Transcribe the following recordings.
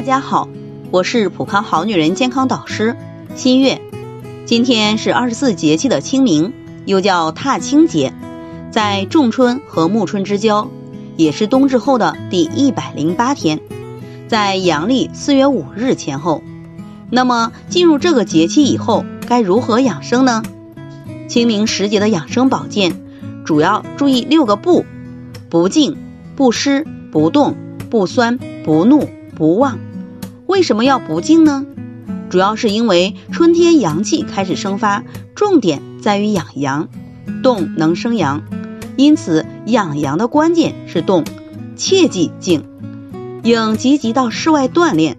大家好，我是普康好女人健康导师新月。今天是二十四节气的清明，又叫踏青节，在仲春和暮春之交，也是冬至后的第一百零八天，在阳历四月五日前后。那么进入这个节气以后，该如何养生呢？清明时节的养生保健，主要注意六个不：不静、不湿、不动、不酸、不怒、不旺。为什么要不静呢？主要是因为春天阳气开始生发，重点在于养阳，动能生阳，因此养阳的关键是动，切忌静。应积极到室外锻炼，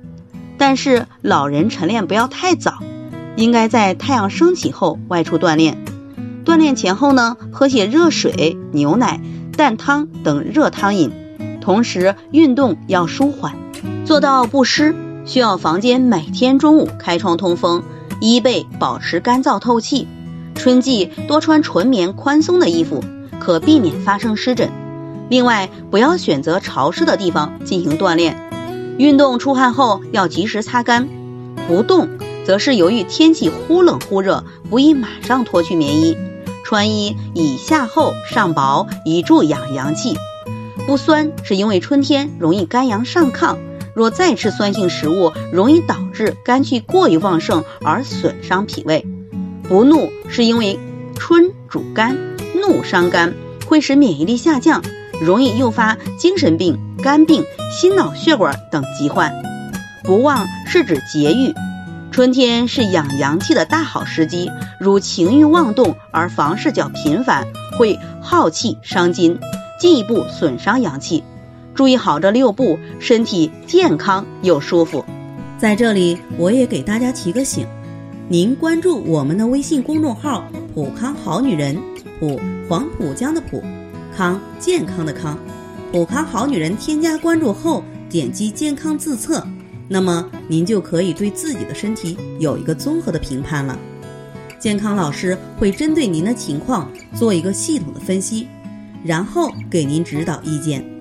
但是老人晨练不要太早，应该在太阳升起后外出锻炼。锻炼前后呢，喝些热水、牛奶、蛋汤等热汤饮，同时运动要舒缓，做到不湿。需要房间每天中午开窗通风，衣被保持干燥透气。春季多穿纯棉宽松的衣服，可避免发生湿疹。另外，不要选择潮湿的地方进行锻炼。运动出汗后要及时擦干。不动，则是由于天气忽冷忽热，不宜马上脱去棉衣。穿衣以下厚上薄，以助养阳气。不酸是因为春天容易肝阳上亢，若再吃酸性食物，容易导致肝气过于旺盛而损伤脾胃。不怒是因为春主肝，怒伤肝会使免疫力下降，容易诱发精神病、肝病、心脑血管等疾患。不旺是指节欲。春天是养阳气的大好时机，如情欲妄动而房事较频繁，会耗气伤筋，进一步损伤阳气。注意好这六步，身体健康又舒服。在这里，我也给大家提个醒：您关注我们的微信公众号“普康好女人”，普黄浦江的浦，康健康的康，普康好女人。添加关注后，点击健康自测。那么您就可以对自己的身体有一个综合的评判了。健康老师会针对您的情况做一个系统的分析，然后给您指导意见。